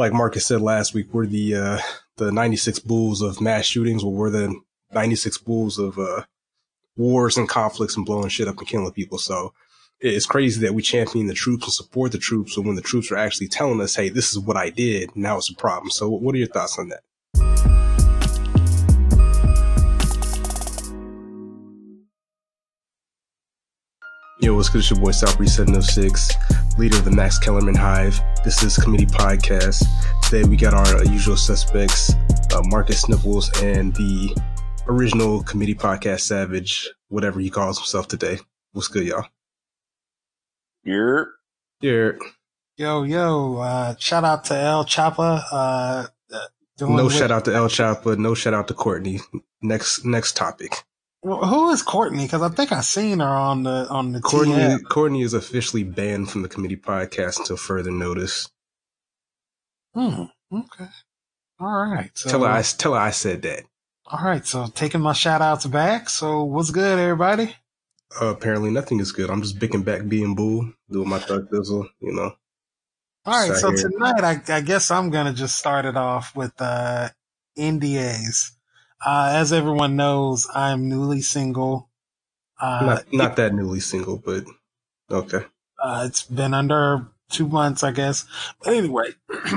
like Marcus said last week, we're the uh, the 96 Bulls of mass shootings, or we're the 96 Bulls of uh, wars and conflicts and blowing shit up and killing people. So it's crazy that we champion the troops and support the troops, but when the troops are actually telling us, "Hey, this is what I did," now it's a problem. So, what are your thoughts on that? Yo, what's good? It's your boy Southbreeze 706, leader of the Max Kellerman Hive. This is Committee Podcast. Today we got our uh, usual suspects, uh, Marcus Sniffles and the original Committee Podcast Savage, whatever he calls himself today. What's good, y'all? Yerp. Yeah. Yo, yo, uh, shout out to El Chapa. Uh, no with- shout out to El Chapa. No shout out to Courtney. Next, next topic. Well, who is Courtney? Because I think I seen her on the on the Courtney. TF. Courtney is officially banned from the committee podcast until further notice. Hmm. Okay. All right. So, tell her I tell her I said that. All right. So taking my shout outs back. So what's good, everybody? Uh, apparently nothing is good. I'm just bicking back being bull, doing my thug thizzle, you know. All right. So tonight, I, I guess I'm gonna just start it off with uh NDAs. Uh, as everyone knows, I'm newly single. Uh, not, not that newly single, but okay. Uh, it's been under two months, I guess. But anyway,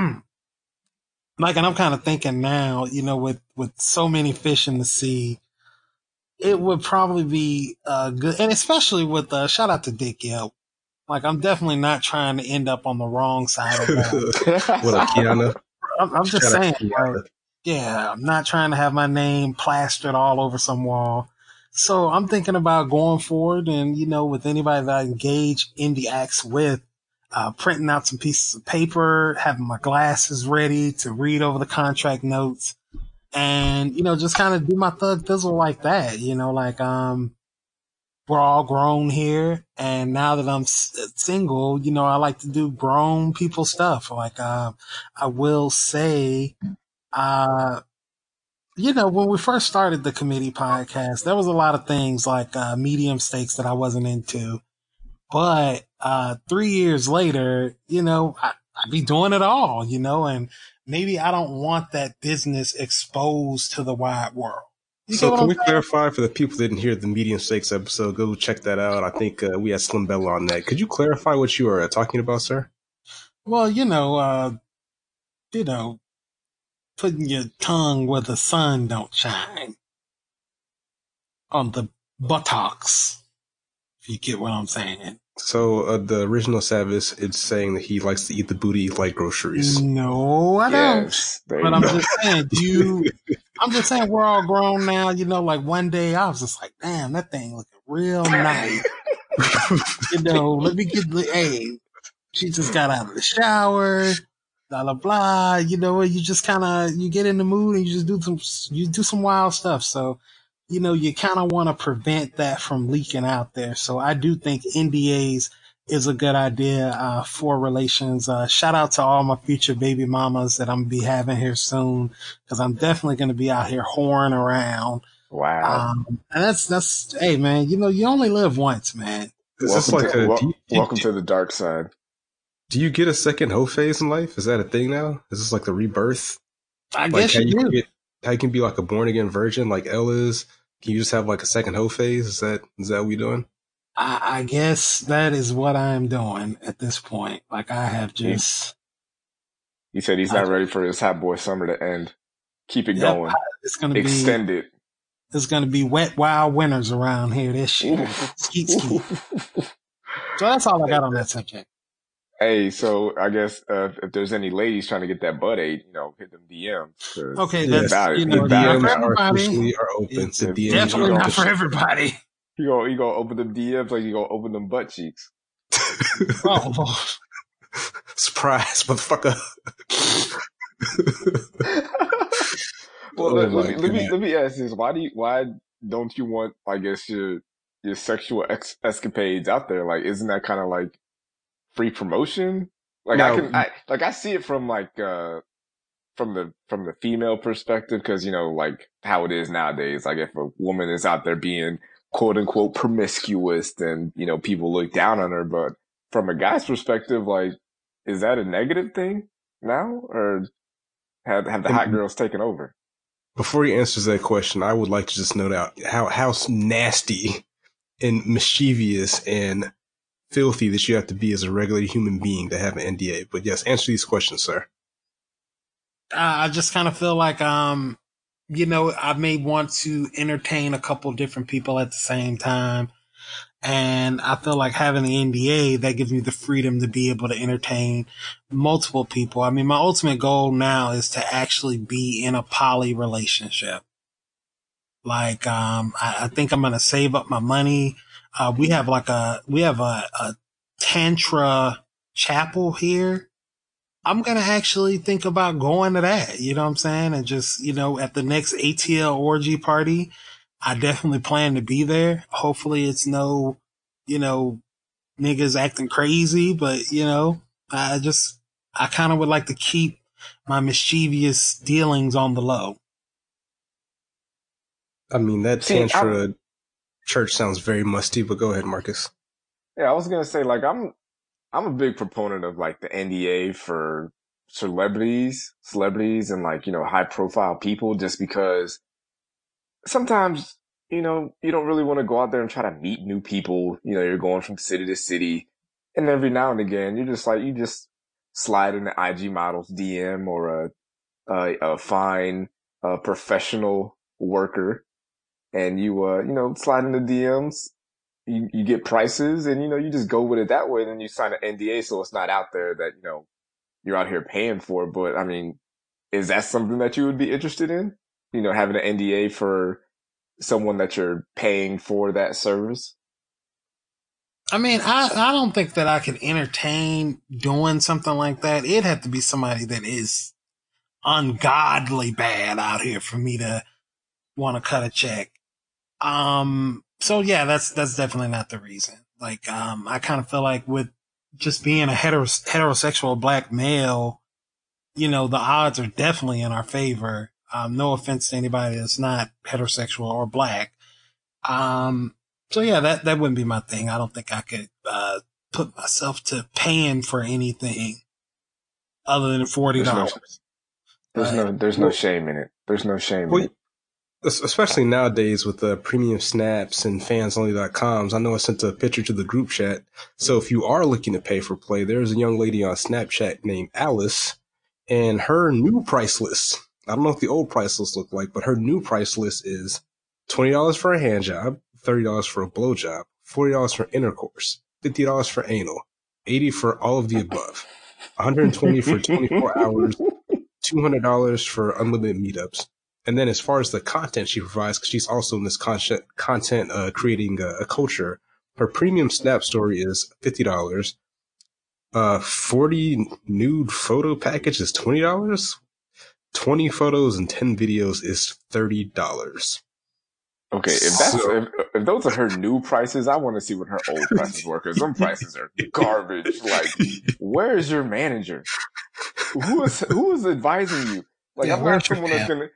like, and I'm kind of thinking now, you know, with, with so many fish in the sea, it would probably be, uh, good. And especially with, uh, shout out to Dick Yelp. Like, I'm definitely not trying to end up on the wrong side of that. what a Kiana. I'm, I'm just saying, like, yeah, I'm not trying to have my name plastered all over some wall. So I'm thinking about going forward and, you know, with anybody that I engage in the acts with, uh, printing out some pieces of paper, having my glasses ready to read over the contract notes and, you know, just kind of do my thug thizzle like that, you know, like, um, we're all grown here. And now that I'm s- single, you know, I like to do grown people stuff. Like, uh, I will say uh, you know, when we first started the committee podcast, there was a lot of things like uh, medium stakes that I wasn't into. But uh, three years later, you know, I, I'd be doing it all, you know, and maybe I don't want that business exposed to the wide world. You so can we saying? clarify for the people that didn't hear the medium stakes episode? Go check that out. I think uh, we had Slim Bella on that. Could you clarify what you are talking about, sir? Well, you know, uh, you know, putting your tongue where the sun don't shine on the buttocks. If you get what I'm saying. So uh, the original Savage, it's saying that he likes to eat the booty like groceries. No, I yes, don't. But I'm just saying, you. I'm just saying, we're all grown now. You know, like one day I was just like, damn, that thing looking real nice. you know, let me get the. Hey, she just got out of the shower blah blah blah. You know, you just kind of you get in the mood and you just do some you do some wild stuff. So, you know, you kind of want to prevent that from leaking out there. So I do think NDAs is a good idea uh, for relations. Uh, shout out to all my future baby mamas that I'm gonna be having here soon because I'm definitely gonna be out here whoring around. Wow. Um, and that's that's hey man, you know you only live once, man. Is welcome like to, a, wel- welcome to the dark side? Do you get a second hoe phase in life? Is that a thing now? Is this like the rebirth? I like guess you, you Get, how you can be like a born again virgin like Elle is? Can you just have like a second hoe phase? Is that is that what we doing? I, I guess that is what I'm doing at this point. Like I have just. He said he's not I, ready for his hot boy summer to end. Keep it yep, going. It's gonna extend be, it. It's gonna be wet wild winters around here this year. skeet skeet. so that's all I got on that subject. Hey, so I guess uh, if there's any ladies trying to get that butt aid, you know, hit them DMs. Okay, that's yes. you know, DMs are officially are open. It's DMs definitely not for everybody. You go, you go open them DMs like you go open them butt cheeks. oh, surprise, motherfucker! well, oh let, let, me, let, me let me ask this: Why do you why don't you want, I guess, your your sexual ex- escapades out there? Like, isn't that kind of like free promotion. Like no. I can, I, like I see it from like, uh, from the, from the female perspective. Cause you know, like how it is nowadays. Like if a woman is out there being quote unquote promiscuous, then, you know, people look down on her. But from a guy's perspective, like, is that a negative thing? now, or have have the hot girls taken over? Before he answers that question, I would like to just note out how how nasty and mischievous and filthy that you have to be as a regular human being to have an NDA. But yes, answer these questions, sir. I just kind of feel like, um, you know, I may want to entertain a couple different people at the same time. And I feel like having the NDA, that gives me the freedom to be able to entertain multiple people. I mean, my ultimate goal now is to actually be in a poly relationship. Like, um, I, I think I'm going to save up my money. Uh, we have like a, we have a, a tantra chapel here. I'm going to actually think about going to that. You know what I'm saying? And just, you know, at the next ATL orgy party, I definitely plan to be there. Hopefully it's no, you know, niggas acting crazy, but you know, I just, I kind of would like to keep my mischievous dealings on the low. I mean, that See, Tantra I'm, church sounds very musty, but go ahead, Marcus. Yeah, I was gonna say, like, I'm, I'm a big proponent of like the NDA for celebrities, celebrities and like, you know, high profile people just because sometimes, you know, you don't really want to go out there and try to meet new people. You know, you're going from city to city. And every now and again, you're just like, you just slide in the IG model's DM or a, a, a fine, uh, professional worker and you, uh, you know, slide in the DMs. You, you get prices and, you know, you just go with it that way. And then you sign an NDA. So it's not out there that, you know, you're out here paying for. But I mean, is that something that you would be interested in? You know, having an NDA for someone that you're paying for that service? I mean, I, I don't think that I could entertain doing something like that. It'd have to be somebody that is ungodly bad out here for me to want to cut a check. Um, so yeah, that's, that's definitely not the reason. Like, um, I kind of feel like with just being a heteros- heterosexual black male, you know, the odds are definitely in our favor. Um, no offense to anybody that's not heterosexual or black. Um, so yeah, that, that wouldn't be my thing. I don't think I could, uh, put myself to paying for anything other than $40. There's no, there's no, there's no shame in it. There's no shame well, in it. Especially nowadays with the premium snaps and fansonly.coms. I know I sent a picture to the group chat. So if you are looking to pay for play, there's a young lady on Snapchat named Alice and her new price list I don't know what the old price list looked like, but her new price list is $20 for a hand job, $30 for a blow job, $40 for intercourse, $50 for anal, 80 for all of the above, 120 for 24 hours, $200 for unlimited meetups. And then as far as the content she provides, because she's also in this content, content uh, creating a, a, culture, her premium snap story is $50. Uh, 40 nude photo package is $20. 20 photos and 10 videos is $30. Okay, if that's so, if, if, those are her new prices, I want to see what her old prices were because some prices are garbage. Like, where is your manager? Who is who is advising you? Like, yeah, I'm not someone that's gonna.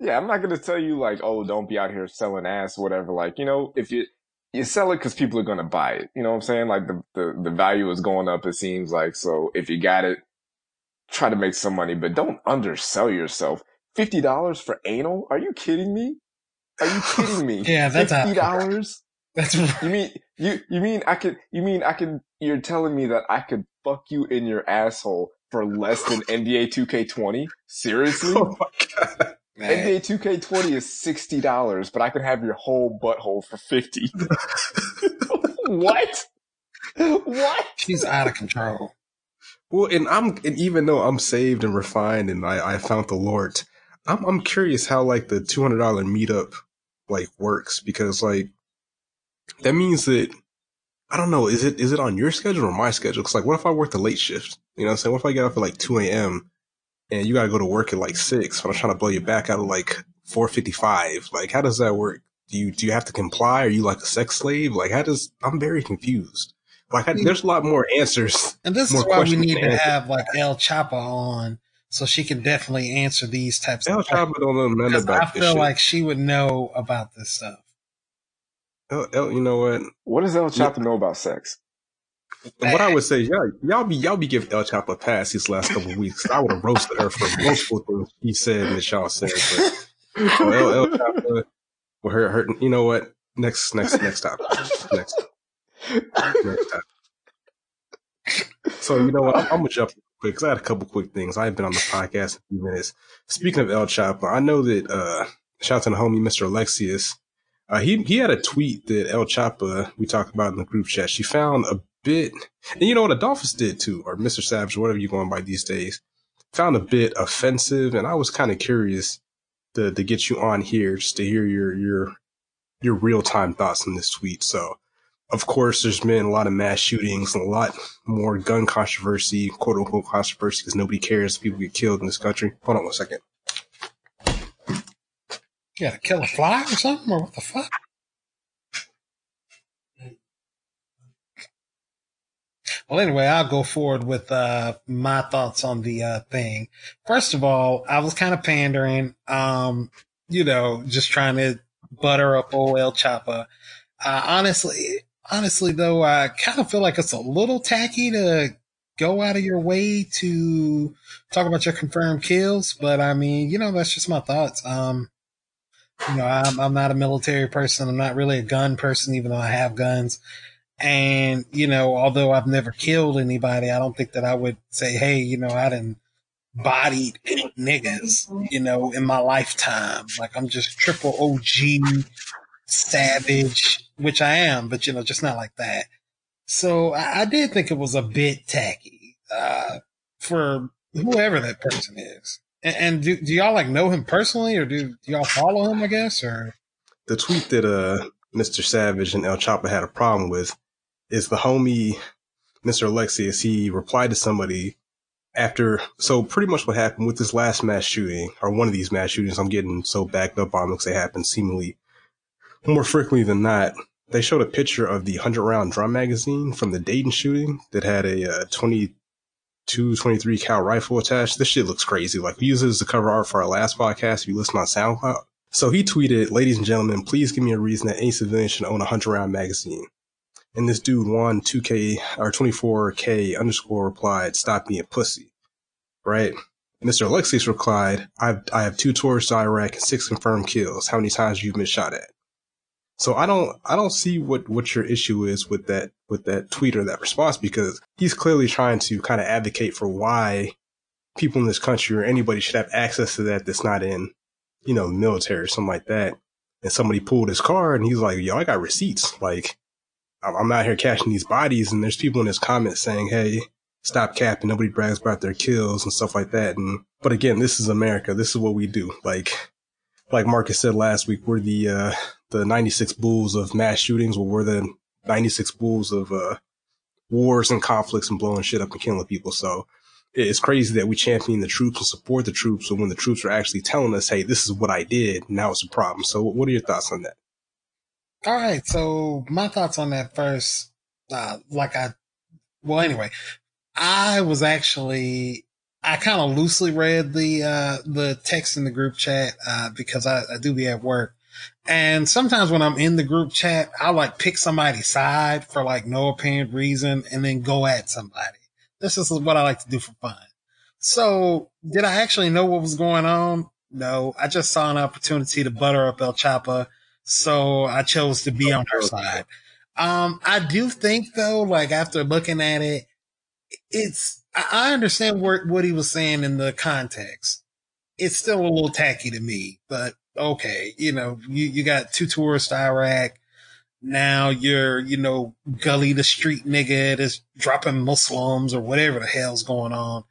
Yeah, I'm not gonna tell you like, oh, don't be out here selling ass, whatever. Like, you know, if you you sell it because people are gonna buy it. You know what I'm saying? Like the the the value is going up. It seems like so. If you got it, try to make some money, but don't undersell yourself. Fifty dollars for anal? Are you kidding me? Are you kidding me? yeah, that's fifty dollars. That's you mean you you mean I could you mean I could you're telling me that I could fuck you in your asshole for less than NBA 2K20? Seriously? Oh my god. Man. NBA 2K20 is sixty dollars, but I could have your whole butthole for fifty. what? What? She's out of control. Well, and I'm, and even though I'm saved and refined and I, I found the Lord, I'm, I'm curious how like the $200 meetup like works because like that means that I don't know, is it, is it on your schedule or my schedule? Cause like, what if I work the late shift? You know what I'm saying? What if I get up at like 2 a.m. and you gotta go to work at like six, but I'm trying to blow you back out of like 455? Like, how does that work? Do you, do you have to comply? Are you like a sex slave? Like, how does, I'm very confused. Like, I, hmm. there's a lot more answers. And this is why we need to have like El Chapa on, so she can definitely answer these types. El of Chapa don't know nothing about this. I feel like she would know about this stuff. El, El, you know what? What does El Chapa yeah. know about sex? What I would say, y'all, y'all be y'all be giving El Chapo a pass these last couple of weeks. I would have roasted her for multiple things he said and that y'all said. But oh, El, El Chapo, well, her, her, you know what? Next, next, next topic. Next, next topic. So you know what? I'm, I'm gonna jump quick because I had a couple quick things. I've been on the podcast a few minutes. Speaking of El Chapo, I know that uh, shout out to the homie Mr. Alexius. Uh, he he had a tweet that El Chapa we talked about in the group chat. She found a bit, and you know what Adolphus did too, or Mr. Savage, whatever you're going by these days, found a bit offensive, and I was kind of curious to to get you on here just to hear your your your real time thoughts on this tweet. So, of course, there's been a lot of mass shootings and a lot more gun controversy, quote unquote controversy, because nobody cares if people get killed in this country. Hold on one second. Gotta kill a fly or something, or what the fuck? Well, anyway, I'll go forward with uh, my thoughts on the uh, thing. First of all, I was kind of pandering, um, you know, just trying to butter up old El Chapa. Uh, honestly, honestly though, I kind of feel like it's a little tacky to go out of your way to talk about your confirmed kills, but I mean, you know, that's just my thoughts. Um, you know, I'm, I'm not a military person. I'm not really a gun person, even though I have guns. And, you know, although I've never killed anybody, I don't think that I would say, Hey, you know, I didn't bodied niggas, you know, in my lifetime. Like I'm just triple OG savage, which I am, but you know, just not like that. So I, I did think it was a bit tacky, uh, for whoever that person is. And, and do, do y'all like know him personally or do, do y'all follow him, I guess, or? The tweet that, uh, Mr. Savage and El Chapa had a problem with is the homie, Mr. Alexius. He replied to somebody after, so pretty much what happened with this last mass shooting, or one of these mass shootings, I'm getting so backed up on because they happen seemingly more frequently than not. They showed a picture of the 100 round drum magazine from the Dayton shooting that had a uh, 22, 23 cal rifle attached. This shit looks crazy. Like we used it as the cover art for our last podcast. If you listen on SoundCloud. So he tweeted, ladies and gentlemen, please give me a reason that any civilian should own a 100 round magazine. And this dude won 2K or 24K underscore replied, stop being pussy. Right? Mr. Alexius replied, I've, I have two tours to Iraq and six confirmed kills. How many times have you been shot at? So I don't, I don't see what, what your issue is with that, with that tweet or that response because he's clearly trying to kind of advocate for why people in this country or anybody should have access to that that's not in, you know, military or something like that. And somebody pulled his car and he's like, yo, I got receipts. Like, I'm out here catching these bodies, and there's people in his comments saying, "Hey, stop capping. Nobody brags about their kills and stuff like that." And but again, this is America. This is what we do. Like like Marcus said last week, we're the uh, the 96 bulls of mass shootings. Well, we're the 96 bulls of uh, wars and conflicts and blowing shit up and killing people. So it's crazy that we champion the troops and support the troops. So when the troops are actually telling us, "Hey, this is what I did," now it's a problem. So what are your thoughts on that? All right. So my thoughts on that first, uh, like I, well, anyway, I was actually, I kind of loosely read the, uh, the text in the group chat, uh, because I, I do be at work. And sometimes when I'm in the group chat, I like pick somebody's side for like no apparent reason and then go at somebody. This is what I like to do for fun. So did I actually know what was going on? No, I just saw an opportunity to butter up El Chapa so I chose to be on her side. Um, I do think though, like after looking at it, it's, I understand what, what he was saying in the context. It's still a little tacky to me, but okay, you know, you, you got two tourists to Iraq. Now you're, you know, gully the street nigga that's dropping Muslims or whatever the hell's going on.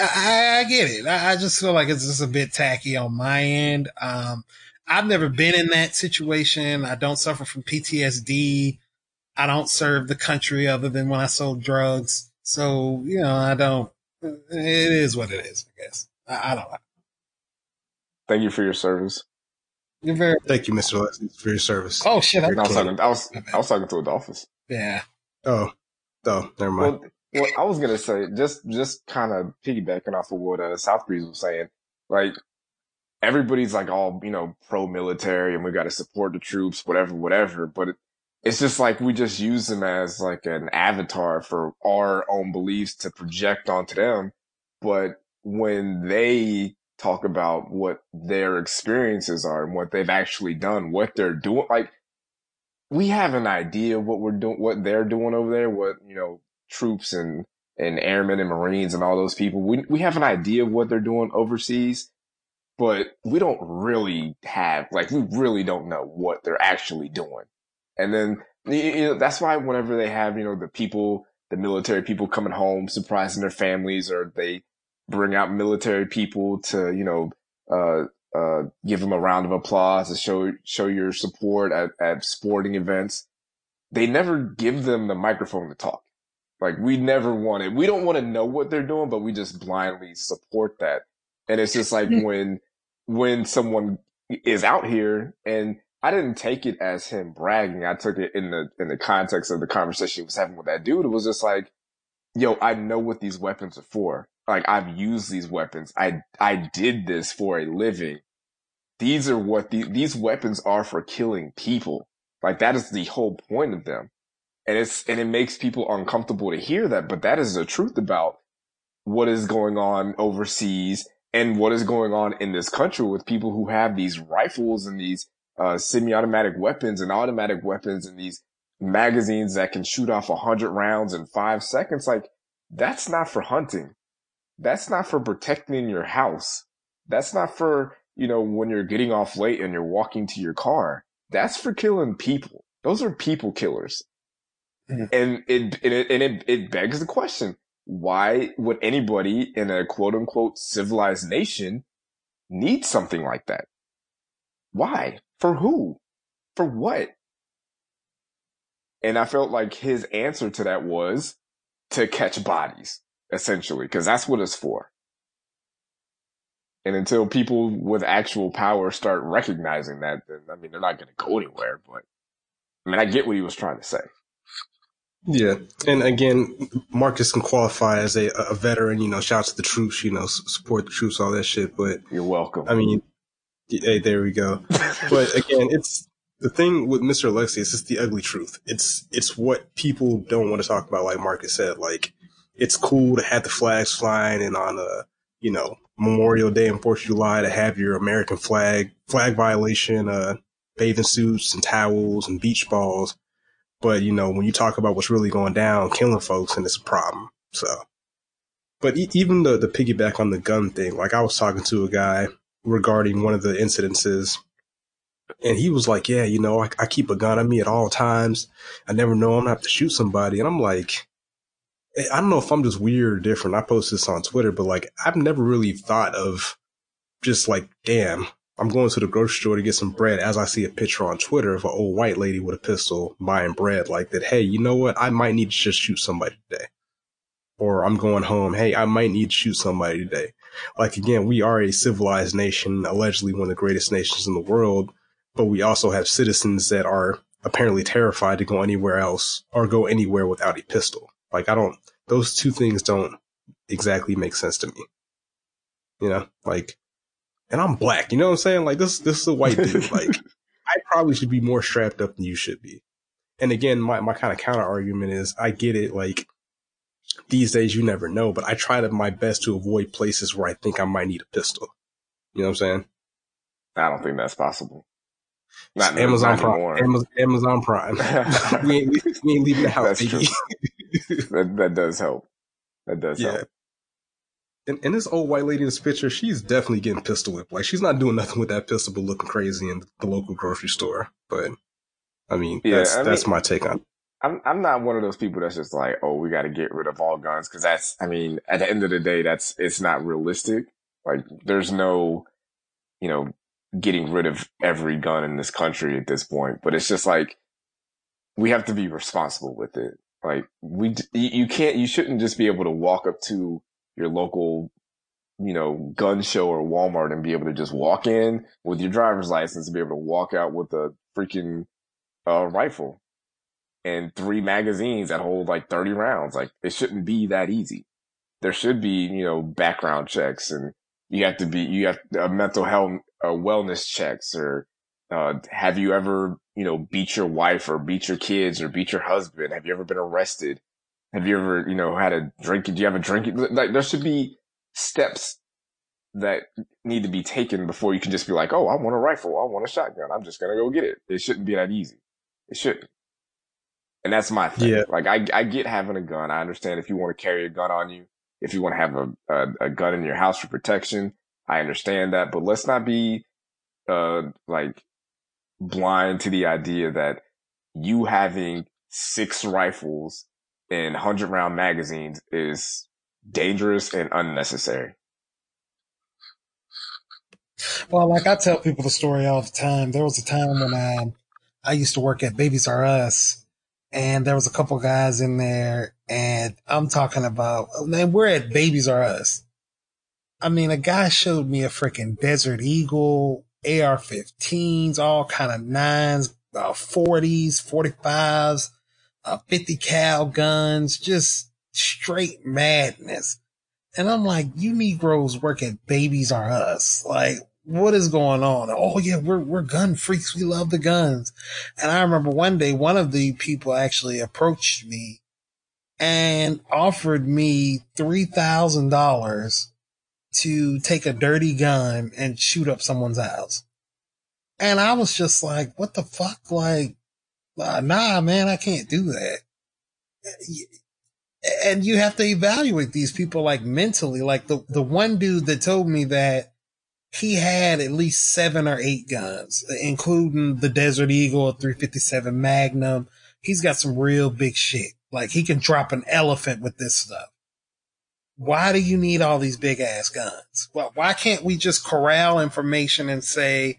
I, I get it. I, I, just feel like it's just a bit tacky on my end. Um, I've never been in that situation. I don't suffer from PTSD. I don't serve the country other than when I sold drugs. So, you know, I don't, it is what it is, I guess. I, I don't know. Thank you for your service. You're very. Thank you, Mr. Leslie, for your service. Oh shit! I, I was talking. I was. I was talking to Adolphus. Yeah. Oh. Oh, never mind. Well, well I was gonna say just just kind of piggybacking off of what uh, Southbreeze was saying. Like everybody's like all, you know, pro military and we got to support the troops, whatever, whatever. But it, it's just like we just use them as like an avatar for our own beliefs to project onto them. But when they talk about what their experiences are and what they've actually done, what they're doing, like we have an idea of what we're doing, what they're doing over there, what, you know, troops and, and airmen and Marines and all those people. We, we have an idea of what they're doing overseas, but we don't really have, like, we really don't know what they're actually doing. And then, you know, that's why whenever they have, you know, the people, the military people coming home, surprising their families, or they bring out military people to, you know, uh, uh, give them a round of applause to show, show your support at, at sporting events. They never give them the microphone to talk. Like we never want it. We don't want to know what they're doing, but we just blindly support that. And it's just like when, when someone is out here and I didn't take it as him bragging. I took it in the, in the context of the conversation he was having with that dude. It was just like, yo, I know what these weapons are for. Like I've used these weapons. I, I did this for a living. These are what the, these weapons are for killing people. Like that is the whole point of them. And it's, and it makes people uncomfortable to hear that, but that is the truth about what is going on overseas and what is going on in this country with people who have these rifles and these uh, semi-automatic weapons and automatic weapons and these magazines that can shoot off a hundred rounds in five seconds. Like that's not for hunting. That's not for protecting your house. That's not for, you know, when you're getting off late and you're walking to your car. That's for killing people. Those are people killers. Mm-hmm. And it, and it, and it, it begs the question, why would anybody in a quote unquote civilized nation need something like that? Why? For who? For what? And I felt like his answer to that was to catch bodies, essentially, because that's what it's for. And until people with actual power start recognizing that, then I mean, they're not going to go anywhere. But I mean, I get what he was trying to say. Yeah, and again, Marcus can qualify as a, a veteran. You know, shouts to the troops. You know, support the troops, all that shit. But you're welcome. I mean, hey, there we go. but again, it's the thing with Mr. Alexi. It's just the ugly truth. It's it's what people don't want to talk about. Like Marcus said, like it's cool to have the flags flying and on a you know Memorial Day and Fourth of July to have your American flag flag violation, uh, bathing suits and towels and beach balls but you know, when you talk about what's really going down, killing folks, and it's a problem. So, but e- even the the piggyback on the gun thing, like I was talking to a guy regarding one of the incidences, and he was like, "Yeah, you know, I, I keep a gun on me at all times. I never know I'm gonna have to shoot somebody." And I'm like, eh, I don't know if I'm just weird or different. I post this on Twitter, but like, I've never really thought of just like, damn, I'm going to the grocery store to get some bread as I see a picture on Twitter of an old white lady with a pistol buying bread like that. Hey, you know what? I might need to just shoot somebody today. Or I'm going home. Hey, I might need to shoot somebody today. Like again, we are a civilized nation, allegedly one of the greatest nations in the world, but we also have citizens that are apparently terrified to go anywhere else or go anywhere without a pistol. Like I don't, those two things don't exactly make sense to me. You know, like and I'm black. You know what I'm saying? Like this, this is a white dude. Like I probably should be more strapped up than you should be. And again, my, my kind of counter argument is I get it. Like these days you never know, but I try to my best to avoid places where I think I might need a pistol. You know what I'm saying? I don't think that's possible. Not Amazon not Prime. Amazon, Amazon Prime. we, ain't, we ain't leaving the house. That's true. that, that does help. That does yeah. help. And, and this old white lady in this picture, she's definitely getting pistol whipped. Like she's not doing nothing with that pistol, but looking crazy in the local grocery store. But I mean, yeah, that's I mean, that's my take on. it. I'm I'm not one of those people that's just like, oh, we got to get rid of all guns because that's. I mean, at the end of the day, that's it's not realistic. Like, there's no, you know, getting rid of every gun in this country at this point. But it's just like we have to be responsible with it. Like we, you can't, you shouldn't just be able to walk up to your local, you know, gun show or Walmart and be able to just walk in with your driver's license and be able to walk out with a freaking uh, rifle and three magazines that hold like 30 rounds. Like it shouldn't be that easy. There should be, you know, background checks and you have to be, you have a mental health, uh, wellness checks or, Uh, have you ever, you know, beat your wife or beat your kids or beat your husband? Have you ever been arrested? Have you ever, you know, had a drink? Do you have a drink? Like there should be steps that need to be taken before you can just be like, oh, I want a rifle. I want a shotgun. I'm just going to go get it. It shouldn't be that easy. It shouldn't. And that's my thing. Yeah. Like I, I get having a gun. I understand if you want to carry a gun on you, if you want to have a, a, a gun in your house for protection, I understand that, but let's not be, uh, like blind to the idea that you having six rifles and hundred round magazines is dangerous and unnecessary. Well, like I tell people the story all the time. There was a time when I, I used to work at Babies R Us and there was a couple guys in there and I'm talking about, man, we're at Babies R Us. I mean, a guy showed me a freaking Desert Eagle, AR-15s, all kind of nines, uh, 40s, 45s, uh, 50 cal guns, just straight madness. And I'm like, you Negroes work at Babies R Us. Like, what is going on? Oh yeah, we're, we're gun freaks. We love the guns. And I remember one day, one of the people actually approached me and offered me $3,000 to take a dirty gun and shoot up someone's house. And I was just like, what the fuck? Like, nah, man, I can't do that. And you have to evaluate these people like mentally. Like the, the one dude that told me that he had at least seven or eight guns, including the Desert Eagle, 357 Magnum. He's got some real big shit. Like he can drop an elephant with this stuff. Why do you need all these big ass guns? Well, why can't we just corral information and say,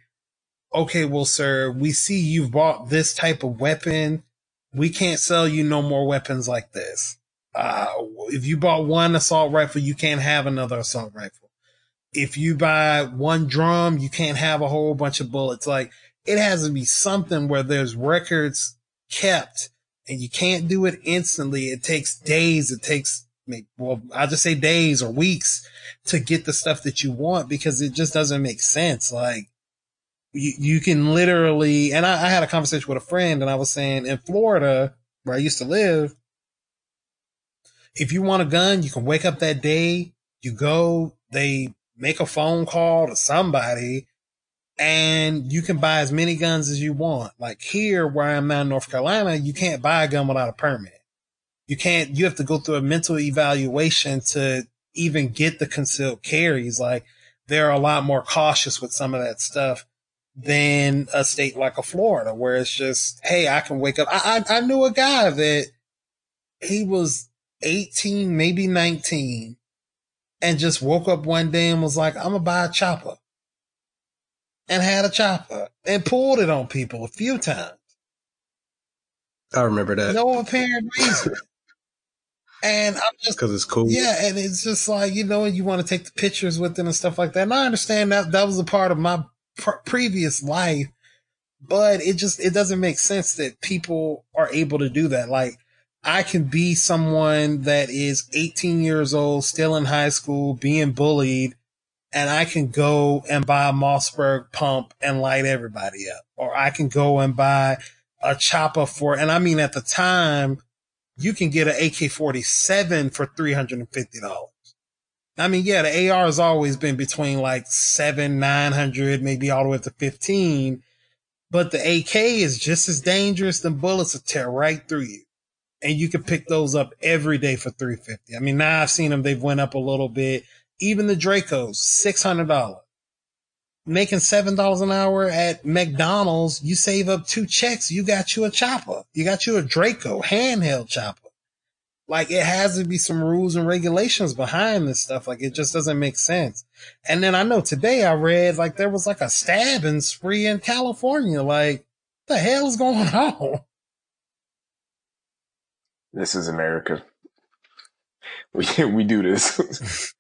okay, well, sir, we see you've bought this type of weapon. We can't sell you no more weapons like this. Uh, if you bought one assault rifle, you can't have another assault rifle if you buy one drum, you can't have a whole bunch of bullets. Like it has to be something where there's records kept and you can't do it instantly. It takes days. It takes well, I'll just say days or weeks to get the stuff that you want because it just doesn't make sense. Like you, you can literally, and I, I had a conversation with a friend and I was saying in Florida where I used to live, if you want a gun, you can wake up that day, you go, they make a phone call to somebody and you can buy as many guns as you want. Like here where I'm now in North Carolina, you can't buy a gun without a permit. You can't, you have to go through a mental evaluation to even get the concealed carries. Like they're a lot more cautious with some of that stuff than a state like a Florida where it's just, Hey, I can wake up. I, I, I knew a guy that he was 18, maybe 19 and just woke up one day and was like, I'm gonna buy a chopper. And had a chopper and pulled it on people a few times. I remember that. No apparent reason. and I'm just because it's cool. Yeah, and it's just like you know, you want to take the pictures with them and stuff like that. And I understand that that was a part of my previous life, but it just it doesn't make sense that people are able to do that. Like I can be someone that is 18 years old, still in high school, being bullied, and I can go and buy a Mossberg pump and light everybody up. Or I can go and buy a chopper for, and I mean, at the time, you can get an AK-47 for $350. I mean, yeah, the AR has always been between like seven, 900, maybe all the way up to 15. But the AK is just as dangerous than bullets will tear right through you and you can pick those up every day for 350 I mean, now I've seen them, they've went up a little bit. Even the Dracos, $600. Making $7 an hour at McDonald's, you save up two checks, you got you a chopper. You got you a Draco, handheld chopper. Like it has to be some rules and regulations behind this stuff. Like it just doesn't make sense. And then I know today I read like there was like a stabbing spree in California. Like the hell is going on? This is America. We we do this.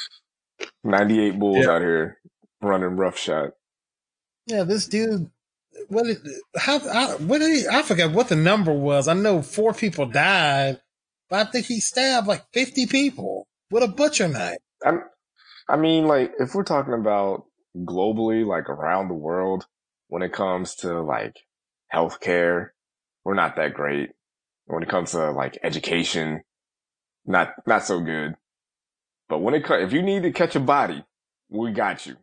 Ninety eight bulls yeah. out here running roughshod. Yeah, this dude. What? How? I, what did he, I forget what the number was. I know four people died, but I think he stabbed like fifty people with a butcher knife. I'm, I mean, like if we're talking about globally, like around the world, when it comes to like healthcare, we're not that great. When it comes to like education, not, not so good. But when it comes, if you need to catch a body, we got you.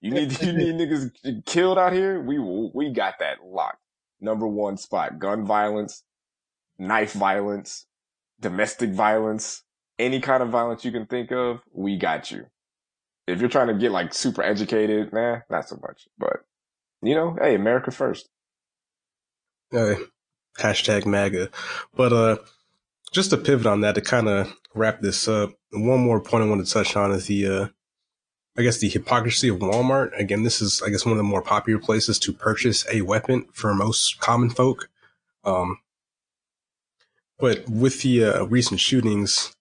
You need, you need niggas killed out here. We, we got that locked. Number one spot, gun violence, knife violence, domestic violence, any kind of violence you can think of. We got you. If you're trying to get like super educated, nah, not so much, but you know, hey, America first. Hey, hashtag MAGA. But, uh, just to pivot on that to kind of wrap this up, one more point I want to touch on is the, uh, I guess the hypocrisy of Walmart. Again, this is, I guess, one of the more popular places to purchase a weapon for most common folk. Um, but with the uh, recent shootings,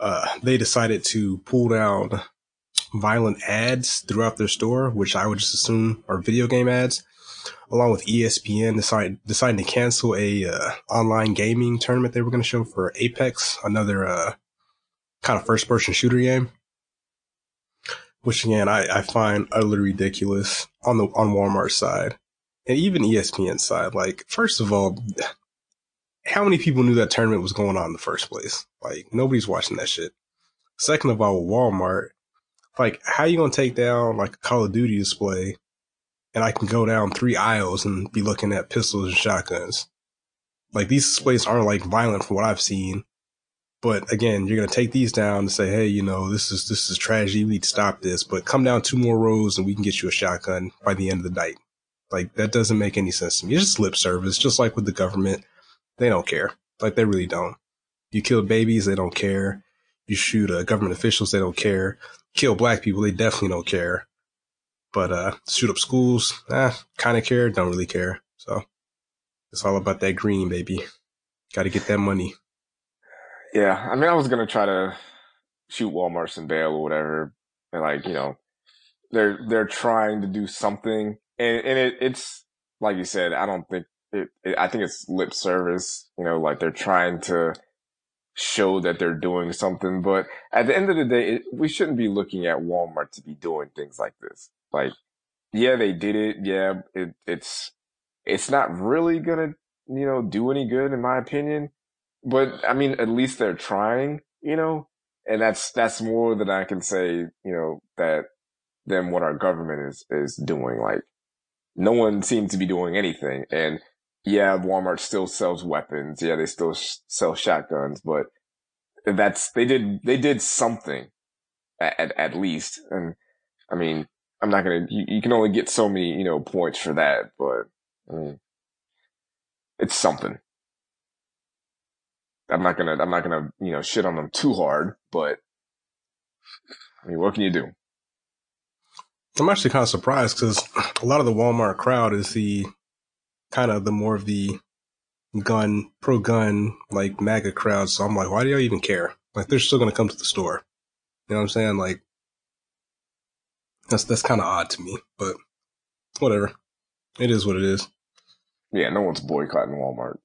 uh, they decided to pull down violent ads throughout their store, which I would just assume are video game ads, along with ESPN decided deciding to cancel a uh, online gaming tournament they were going to show for Apex, another uh, kind of first person shooter game which again I, I find utterly ridiculous on the on Walmart side and even ESPN side. Like, first of all, how many people knew that tournament was going on in the first place? Like, nobody's watching that shit. Second of all, Walmart, like, how you gonna take down like a Call of Duty display and I can go down three aisles and be looking at pistols and shotguns? Like, these displays aren't like violent from what I've seen. But again, you're to take these down and say, Hey, you know, this is, this is tragedy. We need to stop this, but come down two more rows and we can get you a shotgun by the end of the night. Like that doesn't make any sense to me. It's just lip service, just like with the government. They don't care. Like they really don't. You kill babies, they don't care. You shoot uh, government officials, they don't care. Kill black people, they definitely don't care. But uh, shoot up schools, eh, kind of care, don't really care. So it's all about that green, baby. Got to get that money. Yeah, I mean, I was gonna try to shoot Walmart and bail or whatever, and like you know, they're they're trying to do something, and and it, it's like you said, I don't think it, it, I think it's lip service. You know, like they're trying to show that they're doing something, but at the end of the day, it, we shouldn't be looking at Walmart to be doing things like this. Like, yeah, they did it. Yeah, it, it's it's not really gonna you know do any good in my opinion but I mean, at least they're trying, you know, and that's, that's more than I can say, you know, that than what our government is, is doing. Like no one seems to be doing anything. And yeah, Walmart still sells weapons. Yeah, they still sh- sell shotguns, but that's, they did, they did something at, at, at least. And I mean, I'm not to, you, you, can only get so many, you know, points for that, but I mean, it's something. I'm not gonna, I'm not gonna, you know, shit on them too hard, but I mean, what can you do? I'm actually kind of surprised because a lot of the Walmart crowd is the kind of the more of the gun, pro gun, like MAGA crowd. So I'm like, why do y'all even care? Like, they're still going to come to the store. You know what I'm saying? Like, that's, that's kind of odd to me, but whatever. It is what it is. Yeah, no one's boycotting Walmart.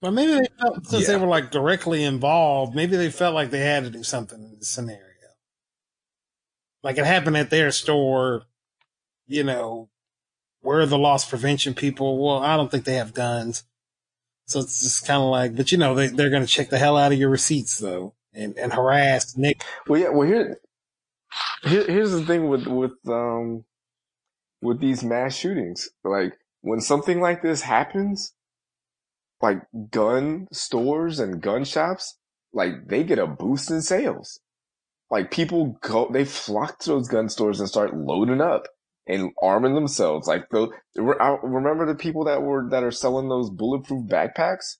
But maybe they felt since yeah. they were like directly involved, maybe they felt like they had to do something in the scenario. Like it happened at their store, you know, where are the loss prevention people? Well, I don't think they have guns. So it's just kind of like, but you know, they, they're going to check the hell out of your receipts though and, and harass Nick. Well, yeah, well, here, here, here's the thing with, with, um, with these mass shootings. Like when something like this happens, like gun stores and gun shops, like they get a boost in sales. Like people go, they flock to those gun stores and start loading up and arming themselves. Like the, I remember the people that were, that are selling those bulletproof backpacks.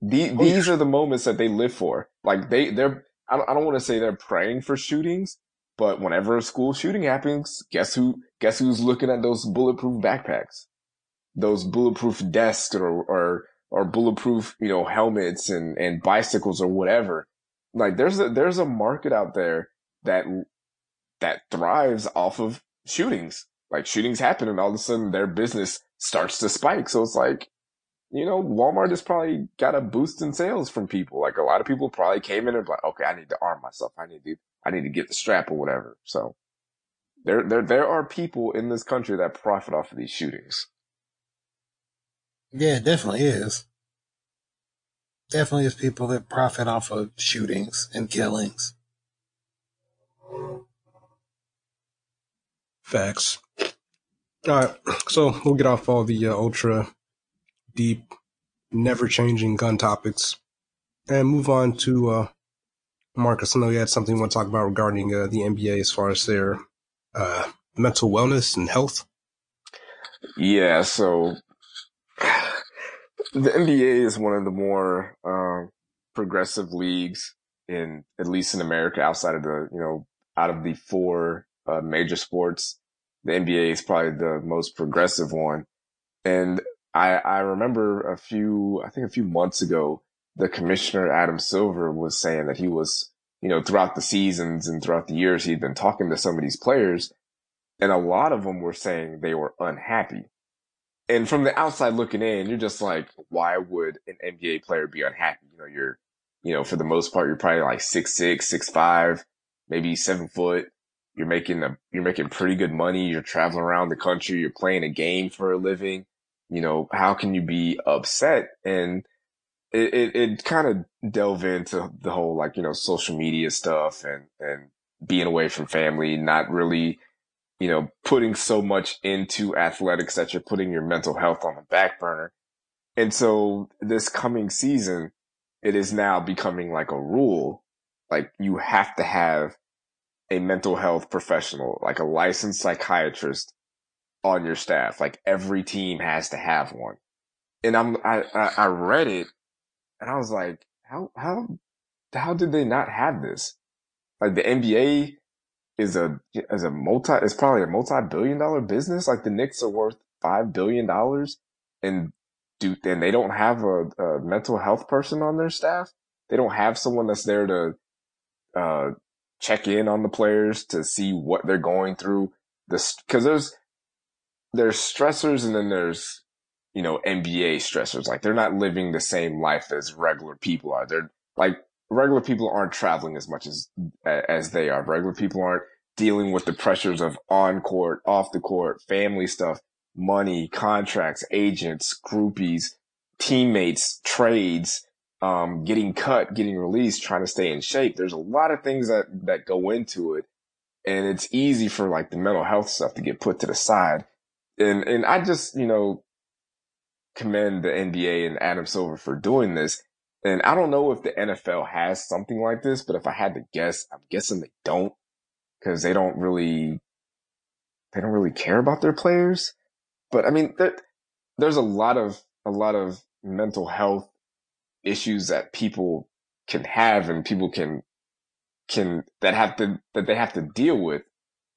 The, oh, these yeah. are the moments that they live for. Like they, they're, I don't, I don't want to say they're praying for shootings, but whenever a school shooting happens, guess who, guess who's looking at those bulletproof backpacks? Those bulletproof desks or, or or bulletproof, you know, helmets and, and bicycles or whatever. Like there's a, there's a market out there that, that thrives off of shootings. Like shootings happen and all of a sudden their business starts to spike. So it's like, you know, Walmart has probably got a boost in sales from people. Like a lot of people probably came in and like, okay, I need to arm myself. I need to, I need to get the strap or whatever. So there there there are people in this country that profit off of these shootings. Yeah, it definitely is. Definitely is people that profit off of shootings and killings. Facts. All right, so we'll get off all the uh, ultra deep, never changing gun topics and move on to uh, Marcus. I know you had something you want to talk about regarding uh, the NBA as far as their uh, mental wellness and health. Yeah, so the NBA is one of the more um, progressive leagues in at least in America, outside of the you know out of the four uh, major sports, the NBA is probably the most progressive one. And I I remember a few I think a few months ago, the commissioner Adam Silver was saying that he was you know throughout the seasons and throughout the years he'd been talking to some of these players, and a lot of them were saying they were unhappy and from the outside looking in, you're just like, why would an NBA player be unhappy? You know, you're, you know, for the most part, you're probably like six six, six five, maybe seven foot. You're making a, you're making pretty good money. You're traveling around the country. You're playing a game for a living. You know, how can you be upset? And it, it, it kind of delve into the whole like, you know, social media stuff and, and being away from family, not really you know, putting so much into athletics that you're putting your mental health on the back burner. And so this coming season, it is now becoming like a rule. Like you have to have a mental health professional, like a licensed psychiatrist on your staff. Like every team has to have one. And I'm, I, I read it and I was like, how, how, how did they not have this? Like the NBA is a is a multi it's probably a multi billion dollar business. Like the Knicks are worth five billion dollars, and do and they don't have a, a, mental health person on their staff. They don't have someone that's there to uh, check in on the players to see what they're going through. This because there's there's stressors and then there's you know NBA stressors. Like they're not living the same life as regular people are. They're like regular people aren't traveling as much as as they are. Regular people aren't dealing with the pressures of on court, off the court, family stuff, money, contracts, agents, groupies, teammates, trades, um, getting cut, getting released, trying to stay in shape. There's a lot of things that that go into it, and it's easy for like the mental health stuff to get put to the side. And and I just you know commend the NBA and Adam Silver for doing this and I don't know if the NFL has something like this, but if I had to guess, I'm guessing they don't because they don't really, they don't really care about their players. But I mean, there, there's a lot of, a lot of mental health issues that people can have and people can, can, that have to, that they have to deal with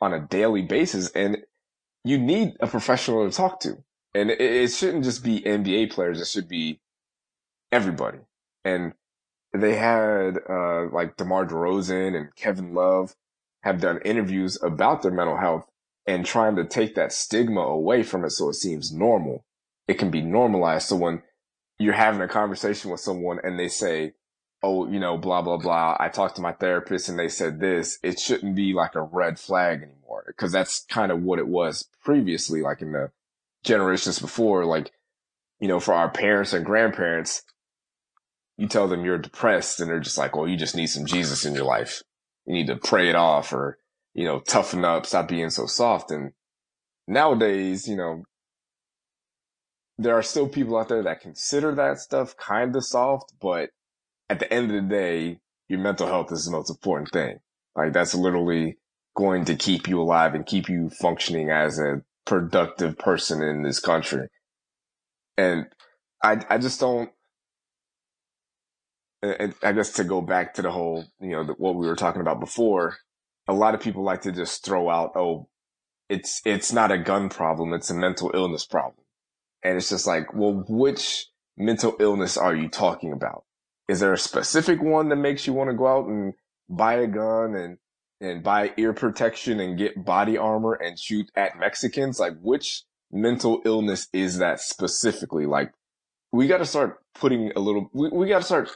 on a daily basis. And you need a professional to talk to. And it, it shouldn't just be NBA players. It should be everybody and they had uh, like DeMar DeRozan and Kevin Love have done interviews about their mental health and trying to take that stigma away from it so it seems normal. It can be normalized. So when you're having a conversation with someone and they say, Oh, you know, blah, blah, blah. I talked to my therapist and they said this. It shouldn't be like a red flag anymore. Cause that's kind of what it was previously, like in the generations before. Like, you know, for our parents and grandparents, you tell them you're depressed and they're just like, well, you just need some Jesus in your life. You need to pray it off or, you know, toughen up, stop being so soft. And nowadays, you know, there are still people out there that consider that stuff kind of soft, but at the end of the day, your mental health is the most important thing. Like that's literally going to keep you alive and keep you functioning as a productive person in this country. And I, I just don't, and I guess to go back to the whole, you know, what we were talking about before, a lot of people like to just throw out, oh, it's, it's not a gun problem. It's a mental illness problem. And it's just like, well, which mental illness are you talking about? Is there a specific one that makes you want to go out and buy a gun and, and buy ear protection and get body armor and shoot at Mexicans? Like which mental illness is that specifically? Like we got to start putting a little, we, we got to start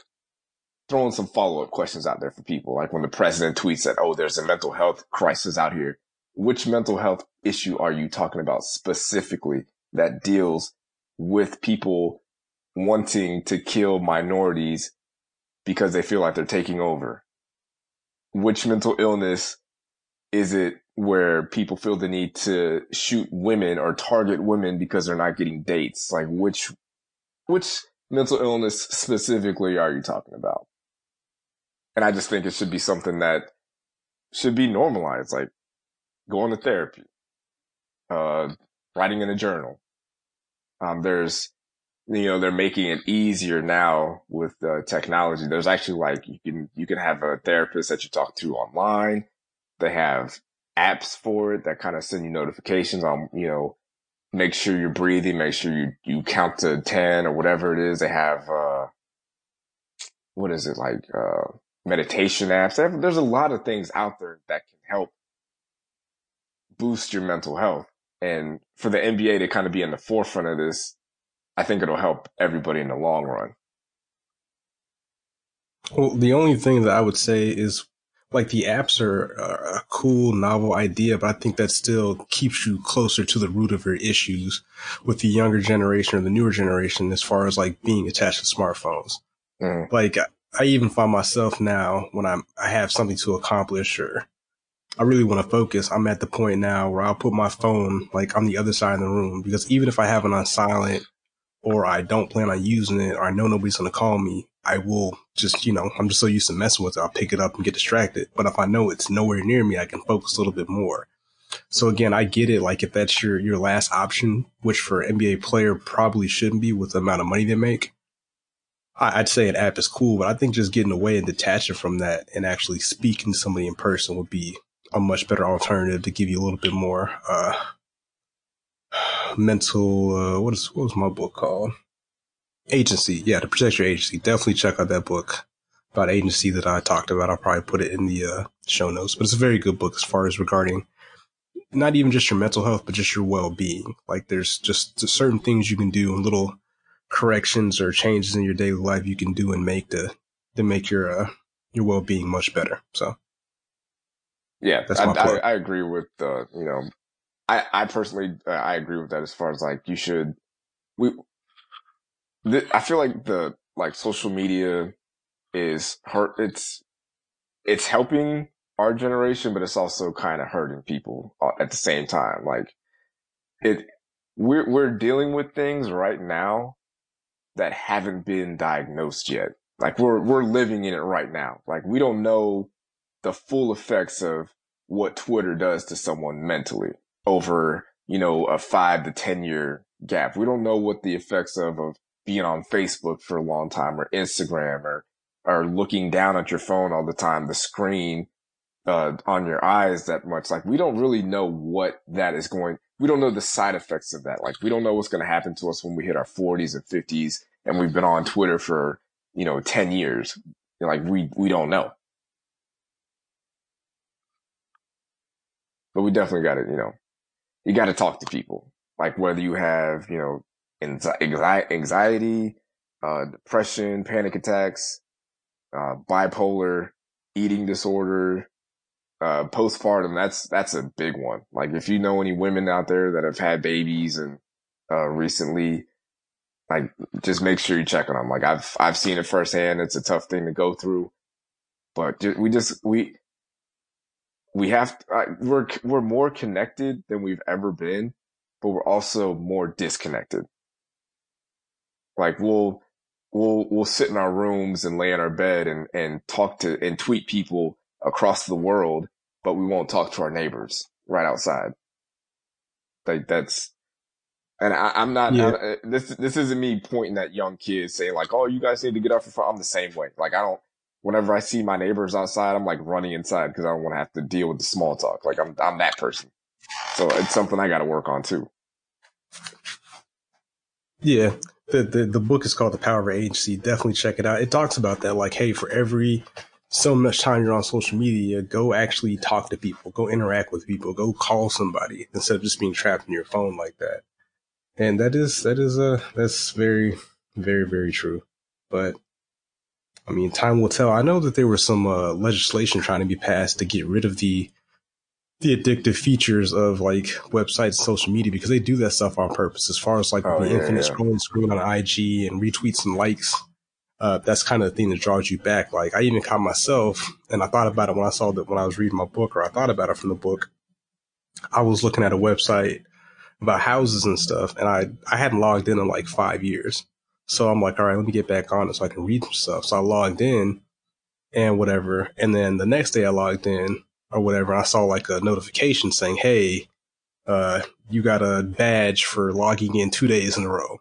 throwing some follow up questions out there for people. Like when the president tweets that, oh, there's a mental health crisis out here. which mental health issue are you talking about specifically that deals with people wanting to kill minorities because they feel like they're taking over? Which mental illness is it where people feel the need to shoot women or target women because they're not getting dates? Like which, which mental illness specifically are you talking about? And I just think it should be something that should be normalized, like going to therapy, uh, writing in a journal. Um, there's, you know, they're making it easier now with uh, technology. There's actually like, you can, you can have a therapist that you talk to online. They have apps for it that kind of send you notifications on, you know, make sure you're breathing, make sure you, you count to 10 or whatever it is. They have, uh, what is it like, uh, meditation apps. There's a lot of things out there that can help boost your mental health. And for the NBA to kind of be in the forefront of this, I think it'll help everybody in the long run. Well, the only thing that I would say is like the apps are a cool, novel idea, but I think that still keeps you closer to the root of your issues with the younger generation or the newer generation as far as like being attached to smartphones. Mm. Like I even find myself now when I'm, I have something to accomplish or I really want to focus. I'm at the point now where I'll put my phone like on the other side of the room because even if I have it on silent or I don't plan on using it or I know nobody's going to call me, I will just, you know, I'm just so used to messing with it. I'll pick it up and get distracted. But if I know it's nowhere near me, I can focus a little bit more. So again, I get it. Like if that's your, your last option, which for NBA player probably shouldn't be with the amount of money they make. I'd say an app is cool, but I think just getting away and detaching from that and actually speaking to somebody in person would be a much better alternative to give you a little bit more, uh, mental, uh, what is, what was my book called? Agency. Yeah, to protect your agency. Definitely check out that book about agency that I talked about. I'll probably put it in the, uh, show notes, but it's a very good book as far as regarding not even just your mental health, but just your well-being. Like there's just certain things you can do and little corrections or changes in your daily life you can do and make to, to make your, uh, your well-being much better. So. Yeah, I, I, I, agree with the, you know, I, I personally, uh, I agree with that as far as like you should, we, th- I feel like the, like social media is hurt. It's, it's helping our generation, but it's also kind of hurting people at the same time. Like it, we're, we're dealing with things right now that haven't been diagnosed yet. Like we're, we're living in it right now. Like we don't know the full effects of what Twitter does to someone mentally over, you know, a five to 10 year gap. We don't know what the effects of, of being on Facebook for a long time or Instagram or, or looking down at your phone all the time, the screen, uh, on your eyes that much. Like we don't really know what that is going, we don't know the side effects of that. Like we don't know what's going to happen to us when we hit our forties and fifties and we've been on Twitter for, you know, 10 years. Like we, we don't know. But we definitely got to, you know, you got to talk to people. Like whether you have, you know, anxiety, uh, depression, panic attacks, uh, bipolar, eating disorder, uh, postpartum. That's, that's a big one. Like if you know any women out there that have had babies and, uh, recently, like just make sure you check on them. Like I've, I've seen it firsthand. It's a tough thing to go through, but we just, we, we have uh, we're we're more connected than we've ever been, but we're also more disconnected. Like we'll we'll we'll sit in our rooms and lay in our bed and and talk to and tweet people across the world, but we won't talk to our neighbors right outside. Like that's and I, am not, yeah. I, this, this isn't me pointing at young kids saying like, oh, you guys need to get up for, I'm the same way. Like, I don't, whenever I see my neighbors outside, I'm like running inside because I don't want to have to deal with the small talk. Like I'm, I'm that person. So it's something I got to work on too. Yeah. The, the, the book is called The Power of Agency. Definitely check it out. It talks about that. Like, hey, for every so much time you're on social media, go actually talk to people, go interact with people, go call somebody instead of just being trapped in your phone like that. And that is, that is, uh, that's very, very, very true. But I mean, time will tell. I know that there was some uh, legislation trying to be passed to get rid of the the addictive features of like websites and social media because they do that stuff on purpose. As far as like oh, the yeah, infinite yeah. scrolling screen on IG and retweets and likes, uh, that's kind of the thing that draws you back. Like I even caught myself, and I thought about it when I saw that when I was reading my book, or I thought about it from the book. I was looking at a website about houses and stuff, and I I hadn't logged in in like five years. So I'm like, all right, let me get back on it so I can read some stuff. So I logged in and whatever, and then the next day I logged in or whatever. I saw like a notification saying, "Hey, uh, you got a badge for logging in two days in a row."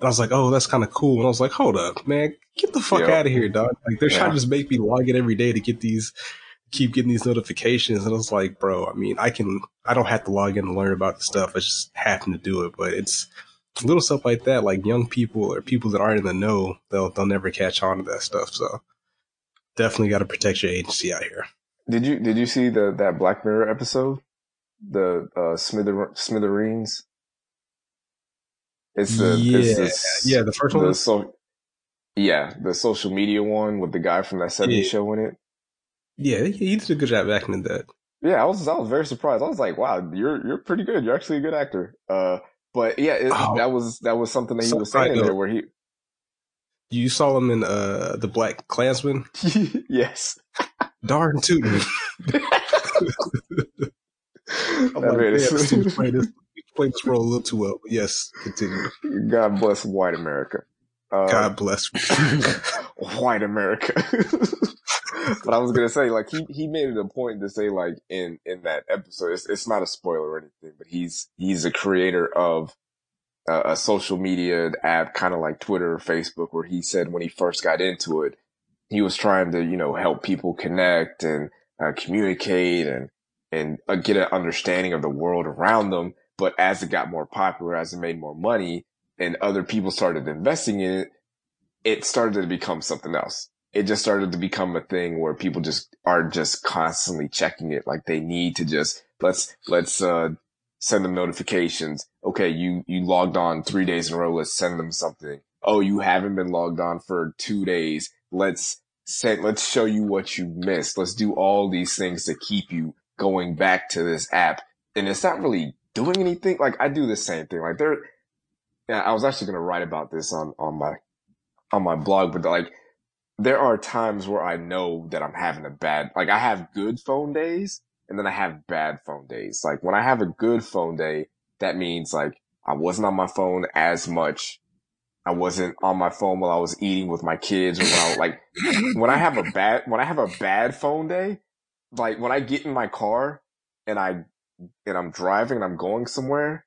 And I was like, "Oh, that's kind of cool." And I was like, "Hold up, man, get the fuck yep. out of here, dog!" Like they're yeah. trying to just make me log in every day to get these, keep getting these notifications. And I was like, "Bro, I mean, I can, I don't have to log in to learn about the stuff. I just happen to do it." But it's little stuff like that, like young people or people that aren't in the know, they'll they'll never catch on to that stuff. So definitely got to protect your agency out here. Did you did you see the that Black Mirror episode? The uh, Smither, Smithereens. It's the yeah it's yeah the first the one. So, yeah, the social media one with the guy from that 70s yeah. show in it. Yeah, he did a good job acting in that. Yeah, I was I was very surprised. I was like, wow, you're you're pretty good. You're actually a good actor. Uh, but yeah, it, oh, that was that was something that he was saying there where he. You saw him in uh the Black Klansman. yes. Darn too. I'm like, man, this, played this role a little too well. But yes, continue. God bless white America. Uh, God bless white America. but I was gonna say, like he he made it a point to say, like in in that episode, it's it's not a spoiler or anything, but he's he's a creator of a, a social media app, kind of like Twitter or Facebook, where he said when he first got into it, he was trying to, you know, help people connect and uh, communicate and, and uh, get an understanding of the world around them. But as it got more popular, as it made more money and other people started investing in it, it started to become something else. It just started to become a thing where people just are just constantly checking it. Like they need to just, let's, let's, uh, send them notifications. Okay. You, you logged on three days in a row. Let's send them something. Oh, you haven't been logged on for two days let's send, let's show you what you missed. Let's do all these things to keep you going back to this app. And it's not really doing anything. Like I do the same thing. Like there, yeah, I was actually going to write about this on, on my, on my blog, but like there are times where I know that I'm having a bad, like I have good phone days and then I have bad phone days. Like when I have a good phone day, that means like I wasn't on my phone as much I wasn't on my phone while I was eating with my kids or when I like when I have a bad when I have a bad phone day, like when I get in my car and I and I'm driving and I'm going somewhere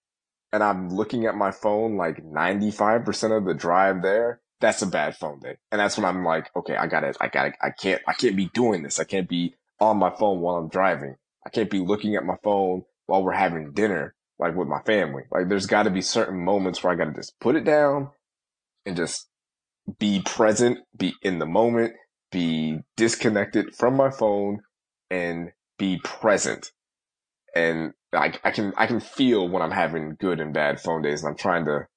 and I'm looking at my phone like 95% of the drive there, that's a bad phone day. And that's when I'm like, okay, I gotta, I gotta, I can't, I can't be doing this. I can't be on my phone while I'm driving. I can't be looking at my phone while we're having dinner, like with my family. Like there's gotta be certain moments where I gotta just put it down and just be present, be in the moment, be disconnected from my phone and be present. And I, I can, I can feel when I'm having good and bad phone days and I'm trying to,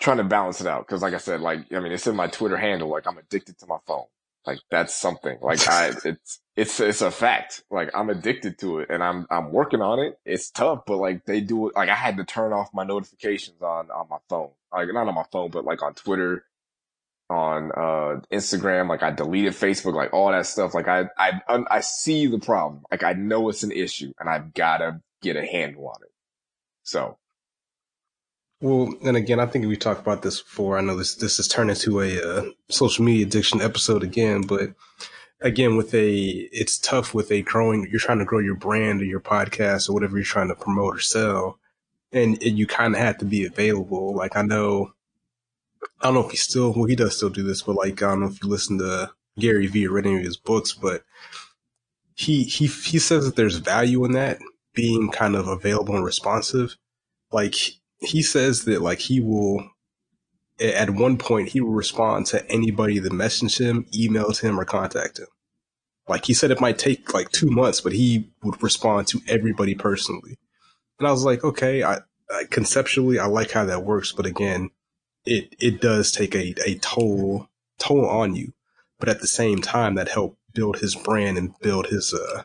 trying to balance it out. Cause like I said, like, I mean, it's in my Twitter handle, like I'm addicted to my phone. Like that's something like I, it's, it's, it's a fact. Like I'm addicted to it and I'm, I'm working on it. It's tough, but like they do it. Like I had to turn off my notifications on, on my phone. Like not on my phone, but like on Twitter, on, uh, Instagram. Like I deleted Facebook, like all that stuff. Like I, I, I see the problem. Like I know it's an issue and I've got to get a handle on it. So well, and again, I think we talked about this before. I know this this has turned into a uh, social media addiction episode again, but again, with a it's tough with a growing. You're trying to grow your brand or your podcast or whatever you're trying to promote or sell, and, and you kind of have to be available. Like I know, I don't know if he still well he does still do this, but like I don't know if you listen to Gary Vee or read any of his books, but he he he says that there's value in that being kind of available and responsive. Like he says that like he will at one point he will respond to anybody that messaged him, emailed him, or contact him. Like he said, it might take like two months, but he would respond to everybody personally. And I was like, okay, I, I conceptually I like how that works, but again, it it does take a a toll toll on you. But at the same time, that helped build his brand and build his uh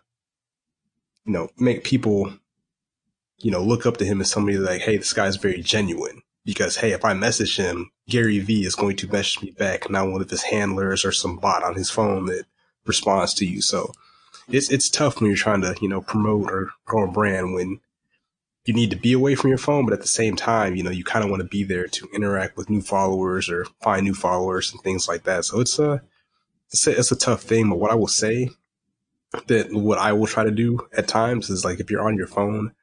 you know, make people, you know, look up to him as somebody like, hey, this guy's very genuine. Because hey, if I message him, Gary Vee is going to message me back, not one of his handlers or some bot on his phone that responds to you. So it's it's tough when you're trying to, you know, promote or grow a brand when you need to be away from your phone, but at the same time, you know, you kind of want to be there to interact with new followers or find new followers and things like that. So it's a, it's a, it's a tough thing. But what I will say that what I will try to do at times is like if you're on your phone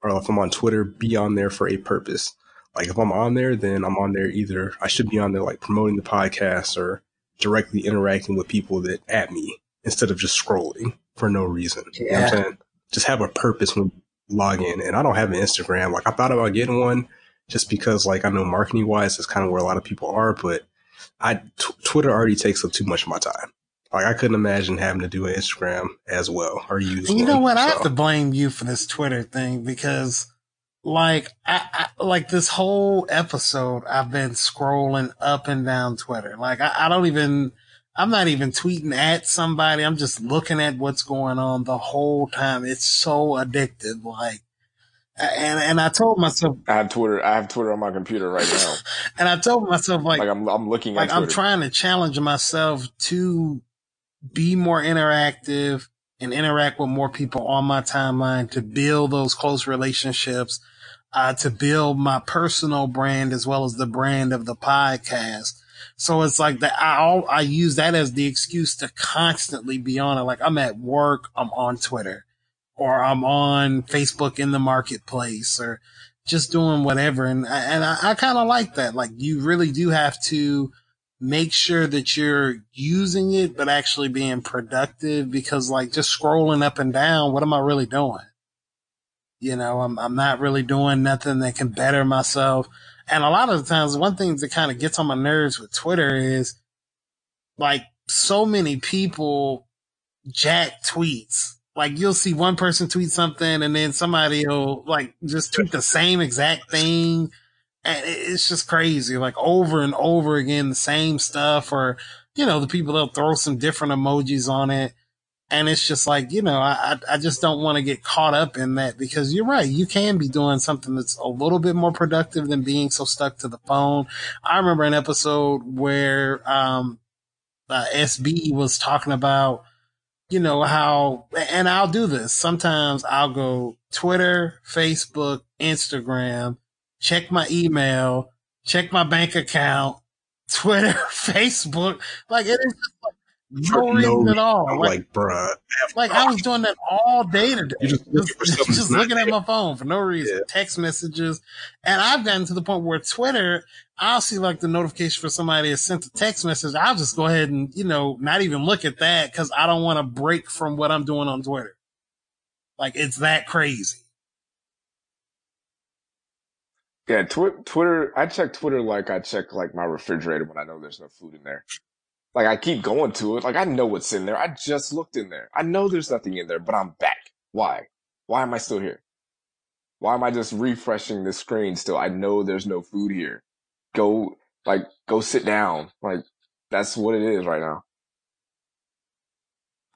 or if I'm on Twitter, be on there for a purpose. Like if I'm on there, then I'm on there either I should be on there like promoting the podcast or directly interacting with people that at me instead of just scrolling for no reason. Yeah. You know what I'm saying? Just have a purpose when log in. And I don't have an Instagram. Like I thought about getting one just because like I know marketing wise, that's kind of where a lot of people are, but I t- Twitter already takes up too much of my time. Like I couldn't imagine having to do an Instagram as well or use. And you know what? So. I have to blame you for this Twitter thing because, like, I, I, like this whole episode, I've been scrolling up and down Twitter. Like, I, I don't even. I'm not even tweeting at somebody. I'm just looking at what's going on the whole time. It's so addictive. Like, and and I told myself I have Twitter. I have Twitter on my computer right now. and I told myself like, like I'm I'm looking at like I'm trying to challenge myself to be more interactive and interact with more people on my timeline to build those close relationships, uh, to build my personal brand as well as the brand of the podcast. So it's like that. I I use that as the excuse to constantly be on it. Like I'm at work, I'm on Twitter or I'm on Facebook in the marketplace or just doing whatever. And, and I, I kind of like that. Like you really do have to make sure that you're using it, but actually being productive because like just scrolling up and down, what am I really doing? You know, I'm, I'm not really doing nothing that can better myself. And a lot of the times, one thing that kind of gets on my nerves with Twitter is like so many people jack tweets. Like you'll see one person tweet something and then somebody will like just tweet the same exact thing. And it's just crazy. Like over and over again, the same stuff or, you know, the people they'll throw some different emojis on it. And it's just like, you know, I, I just don't want to get caught up in that because you're right. You can be doing something that's a little bit more productive than being so stuck to the phone. I remember an episode where, um, uh, SB was talking about, you know, how, and I'll do this. Sometimes I'll go Twitter, Facebook, Instagram, check my email, check my bank account, Twitter, Facebook. Like it is just like no reason at all. I'm like, like bruh. Like I was doing that all day today. You're just, just, just looking at my phone for no reason. Yeah. Text messages. And I've gotten to the point where Twitter, I'll see like the notification for somebody has sent a text message. I'll just go ahead and, you know, not even look at that because I don't want to break from what I'm doing on Twitter. Like it's that crazy. Yeah, tw- Twitter. I check Twitter like I check like my refrigerator when I know there's no food in there. Like I keep going to it. Like I know what's in there. I just looked in there. I know there's nothing in there, but I'm back. Why? Why am I still here? Why am I just refreshing the screen still? I know there's no food here. Go, like, go sit down. Like, that's what it is right now.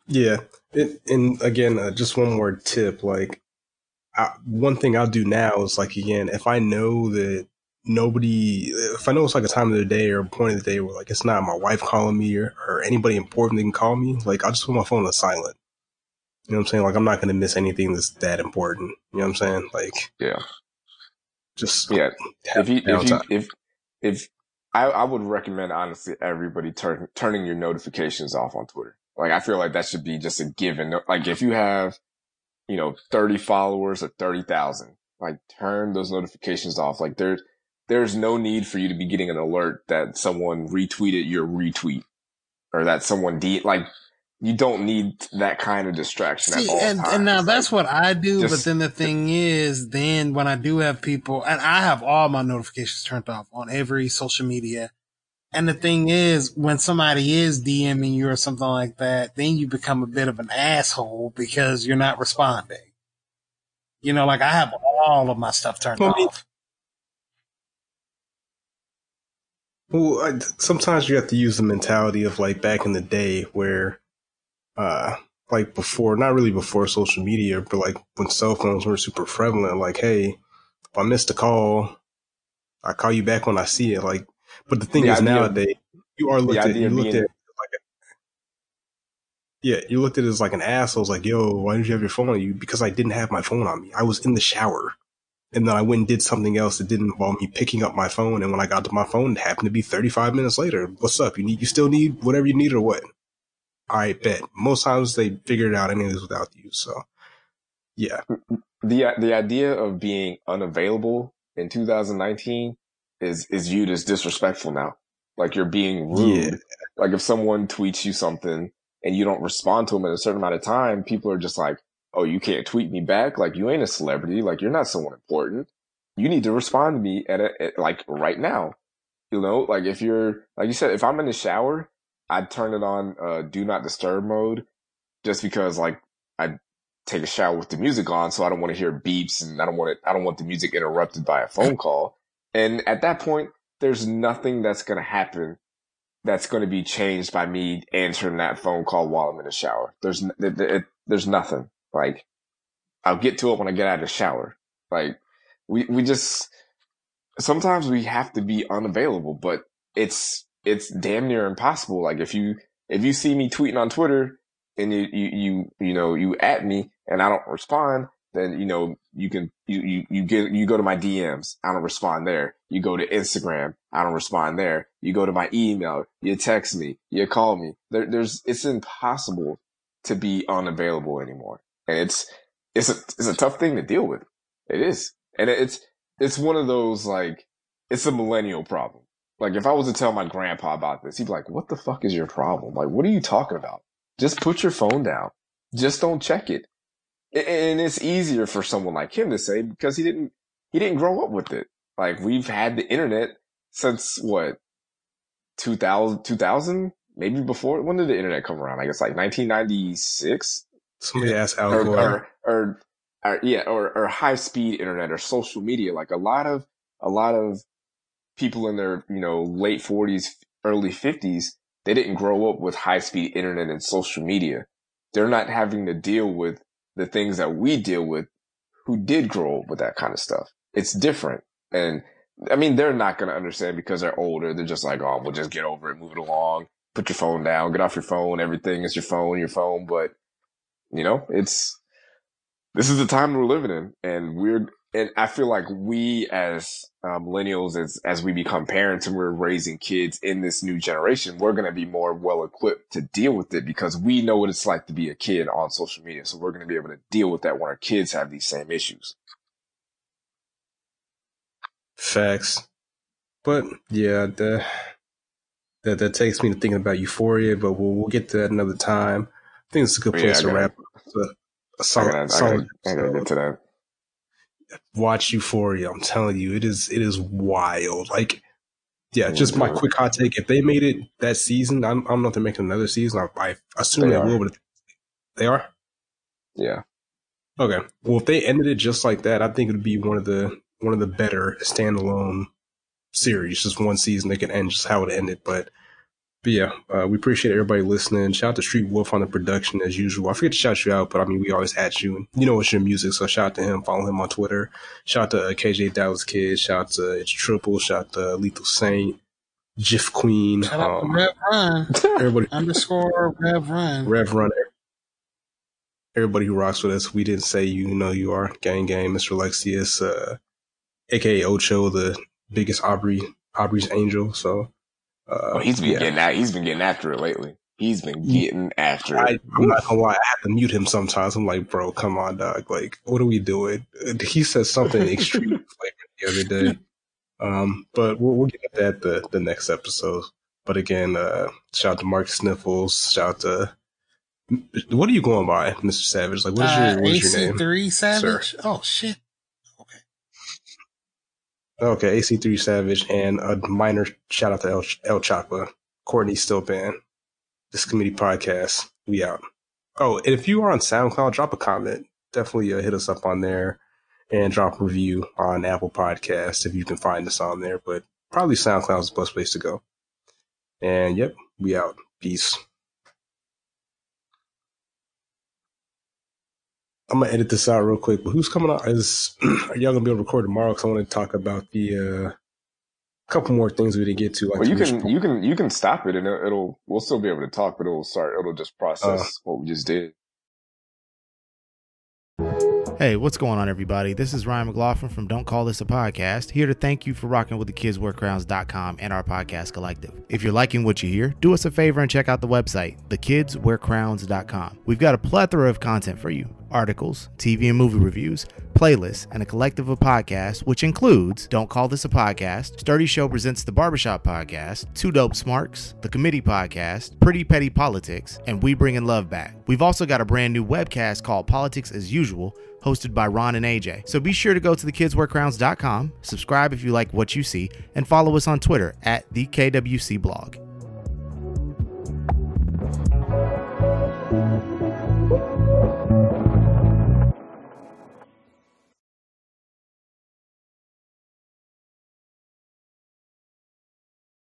Yeah. It, and again, uh, just one more tip. Like, I, one thing I'll do now is like, again, if I know that nobody, if I know it's like a time of the day or a point of the day where like it's not my wife calling me or, or anybody important that can call me, like I'll just put my phone on silent. You know what I'm saying? Like I'm not going to miss anything that's that important. You know what I'm saying? Like, yeah, just yeah. If you, if you, if, if I, I would recommend honestly everybody turn, turning your notifications off on Twitter. Like I feel like that should be just a given. Like if you have, you know, 30 followers or 30,000, like turn those notifications off. Like there, there's no need for you to be getting an alert that someone retweeted your retweet or that someone de like you don't need that kind of distraction See, and, times. and now like, that's what I do. Just, but then the thing is, then when I do have people, and I have all my notifications turned off on every social media. And the thing is, when somebody is DMing you or something like that, then you become a bit of an asshole because you're not responding. You know, like I have all of my stuff turned well, off. Well, I, sometimes you have to use the mentality of like back in the day where, uh, like before, not really before social media, but like when cell phones were super prevalent, like, hey, if I missed a call, I call you back when I see it. Like, but the thing the is nowadays, you are looked at, you looked at like a, yeah, you looked at it as like an asshole. It's like, yo, why didn't you have your phone on you? Because I didn't have my phone on me. I was in the shower. And then I went and did something else that didn't involve me picking up my phone. And when I got to my phone, it happened to be 35 minutes later. What's up? You need, you still need whatever you need or what? I bet most times they figured out anyways without you. So yeah. Mm, mm, the, the idea of being unavailable in 2019 is, is viewed as disrespectful now. Like you're being rude. Yeah. Like if someone tweets you something and you don't respond to them in a certain amount of time, people are just like, Oh, you can't tweet me back. Like you ain't a celebrity. Like you're not someone important. You need to respond to me at, a, at like right now. You know, like if you're, like you said, if I'm in the shower I'd turn it on uh, do not disturb mode just because like I take a shower with the music on, so I don't want to hear beeps and I don't want it. I don't want the music interrupted by a phone call. And at that point, there's nothing that's going to happen that's going to be changed by me answering that phone call while I'm in the shower. There's it, it, there's nothing like I'll get to it when I get out of the shower. Like we we just sometimes we have to be unavailable, but it's it's damn near impossible. Like if you, if you see me tweeting on Twitter and you, you, you, you know, you at me and I don't respond, then, you know, you can, you, you, you get, you go to my DMs. I don't respond there. You go to Instagram. I don't respond there. You go to my email. You text me. You call me. There, there's, it's impossible to be unavailable anymore. And it's, it's a, it's a tough thing to deal with. It is. And it's, it's one of those like, it's a millennial problem. Like if I was to tell my grandpa about this, he'd be like, what the fuck is your problem? Like, what are you talking about? Just put your phone down. Just don't check it. And it's easier for someone like him to say because he didn't, he didn't grow up with it. Like we've had the internet since what? 2000, 2000? Maybe before, when did the internet come around? I guess like 1996? Somebody asked Al or, or, or, or, yeah, or, or high speed internet or social media. Like a lot of, a lot of people in their, you know, late forties, early fifties, they didn't grow up with high speed internet and social media. They're not having to deal with the things that we deal with who did grow up with that kind of stuff. It's different. And I mean, they're not going to understand because they're older. They're just like, oh, we'll just get over it, move it along, put your phone down, get off your phone. Everything is your phone, your phone. But, you know, it's, this is the time we're living in and we're and I feel like we as uh, millennials, as as we become parents and we're raising kids in this new generation, we're going to be more well equipped to deal with it because we know what it's like to be a kid on social media. So we're going to be able to deal with that when our kids have these same issues. Facts, but yeah, the, that that takes me to thinking about Euphoria, but we'll we'll get to that another time. I think it's a good place yeah, to wrap. Up. A solid, I gotta, solid, I gotta, I gotta get to that watch Euphoria. I'm telling you, it is it is wild. Like, yeah, just my mm-hmm. quick hot take. If they made it that season, I'm, I don't know if they're making another season. I, I assume they, they will, but they are. Yeah. Okay. Well, if they ended it just like that, I think it would be one of the one of the better standalone series. Just one season, they can end just how it ended. But but yeah, uh, we appreciate everybody listening. Shout out to Street Wolf on the production as usual. I forget to shout you out, but I mean, we always at you. And you know it's your music, so shout out to him. Follow him on Twitter. Shout out to uh, KJ Dallas Kid. Shout out to It's Triple. Shout out to Lethal Saint. Jiff Queen. Shout out um, to Rev Run. Everybody underscore Rev Run. Rev Run. Everybody who rocks with us. We didn't say you know you are. Gang Gang, Mr. Alexius, uh, aka Ocho, the biggest Aubrey Aubrey's angel. So uh, oh, he's been yeah. getting that. He's been getting after it lately. He's been getting after it. I, am not gonna lie. I have to mute him sometimes. I'm like, bro, come on, dog. Like, what are we doing? He says something extreme the other day. Um, but we'll, we'll get at that the, the next episode. But again, uh, shout out to Mark Sniffles. Shout out to what are you going by, Mr. Savage? Like, what is your, uh, what's your name? Three Savage. Sir? Oh shit. Okay, AC3 Savage, and a minor shout out to El, El Chapa. Courtney Stillpan. This committee podcast. We out. Oh, and if you are on SoundCloud, drop a comment. Definitely uh, hit us up on there and drop a review on Apple Podcasts if you can find us on there. But probably SoundCloud is the best place to go. And yep, we out. Peace. I'm gonna edit this out real quick. But who's coming out? Is are y'all gonna be able to record tomorrow? Because I want to talk about the uh, couple more things we didn't get to. Like well, you can you can you can stop it and it'll, it'll, we'll still be able to talk, but it'll start. It'll just process uh, what we just did. Hey, what's going on, everybody? This is Ryan McLaughlin from Don't Call This a Podcast, here to thank you for rocking with the kidswearcrowns.com and our podcast collective. If you're liking what you hear, do us a favor and check out the website, thekidswearcrowns.com. We've got a plethora of content for you articles, TV and movie reviews, playlists, and a collective of podcasts, which includes Don't Call This a Podcast, Sturdy Show Presents the Barbershop Podcast, Two Dope Smarks, The Committee Podcast, Pretty Petty Politics, and We Bringing Love Back. We've also got a brand new webcast called Politics as Usual hosted by Ron and AJ. So be sure to go to thekidswearcrowns.com, subscribe if you like what you see, and follow us on Twitter at the KWC blog.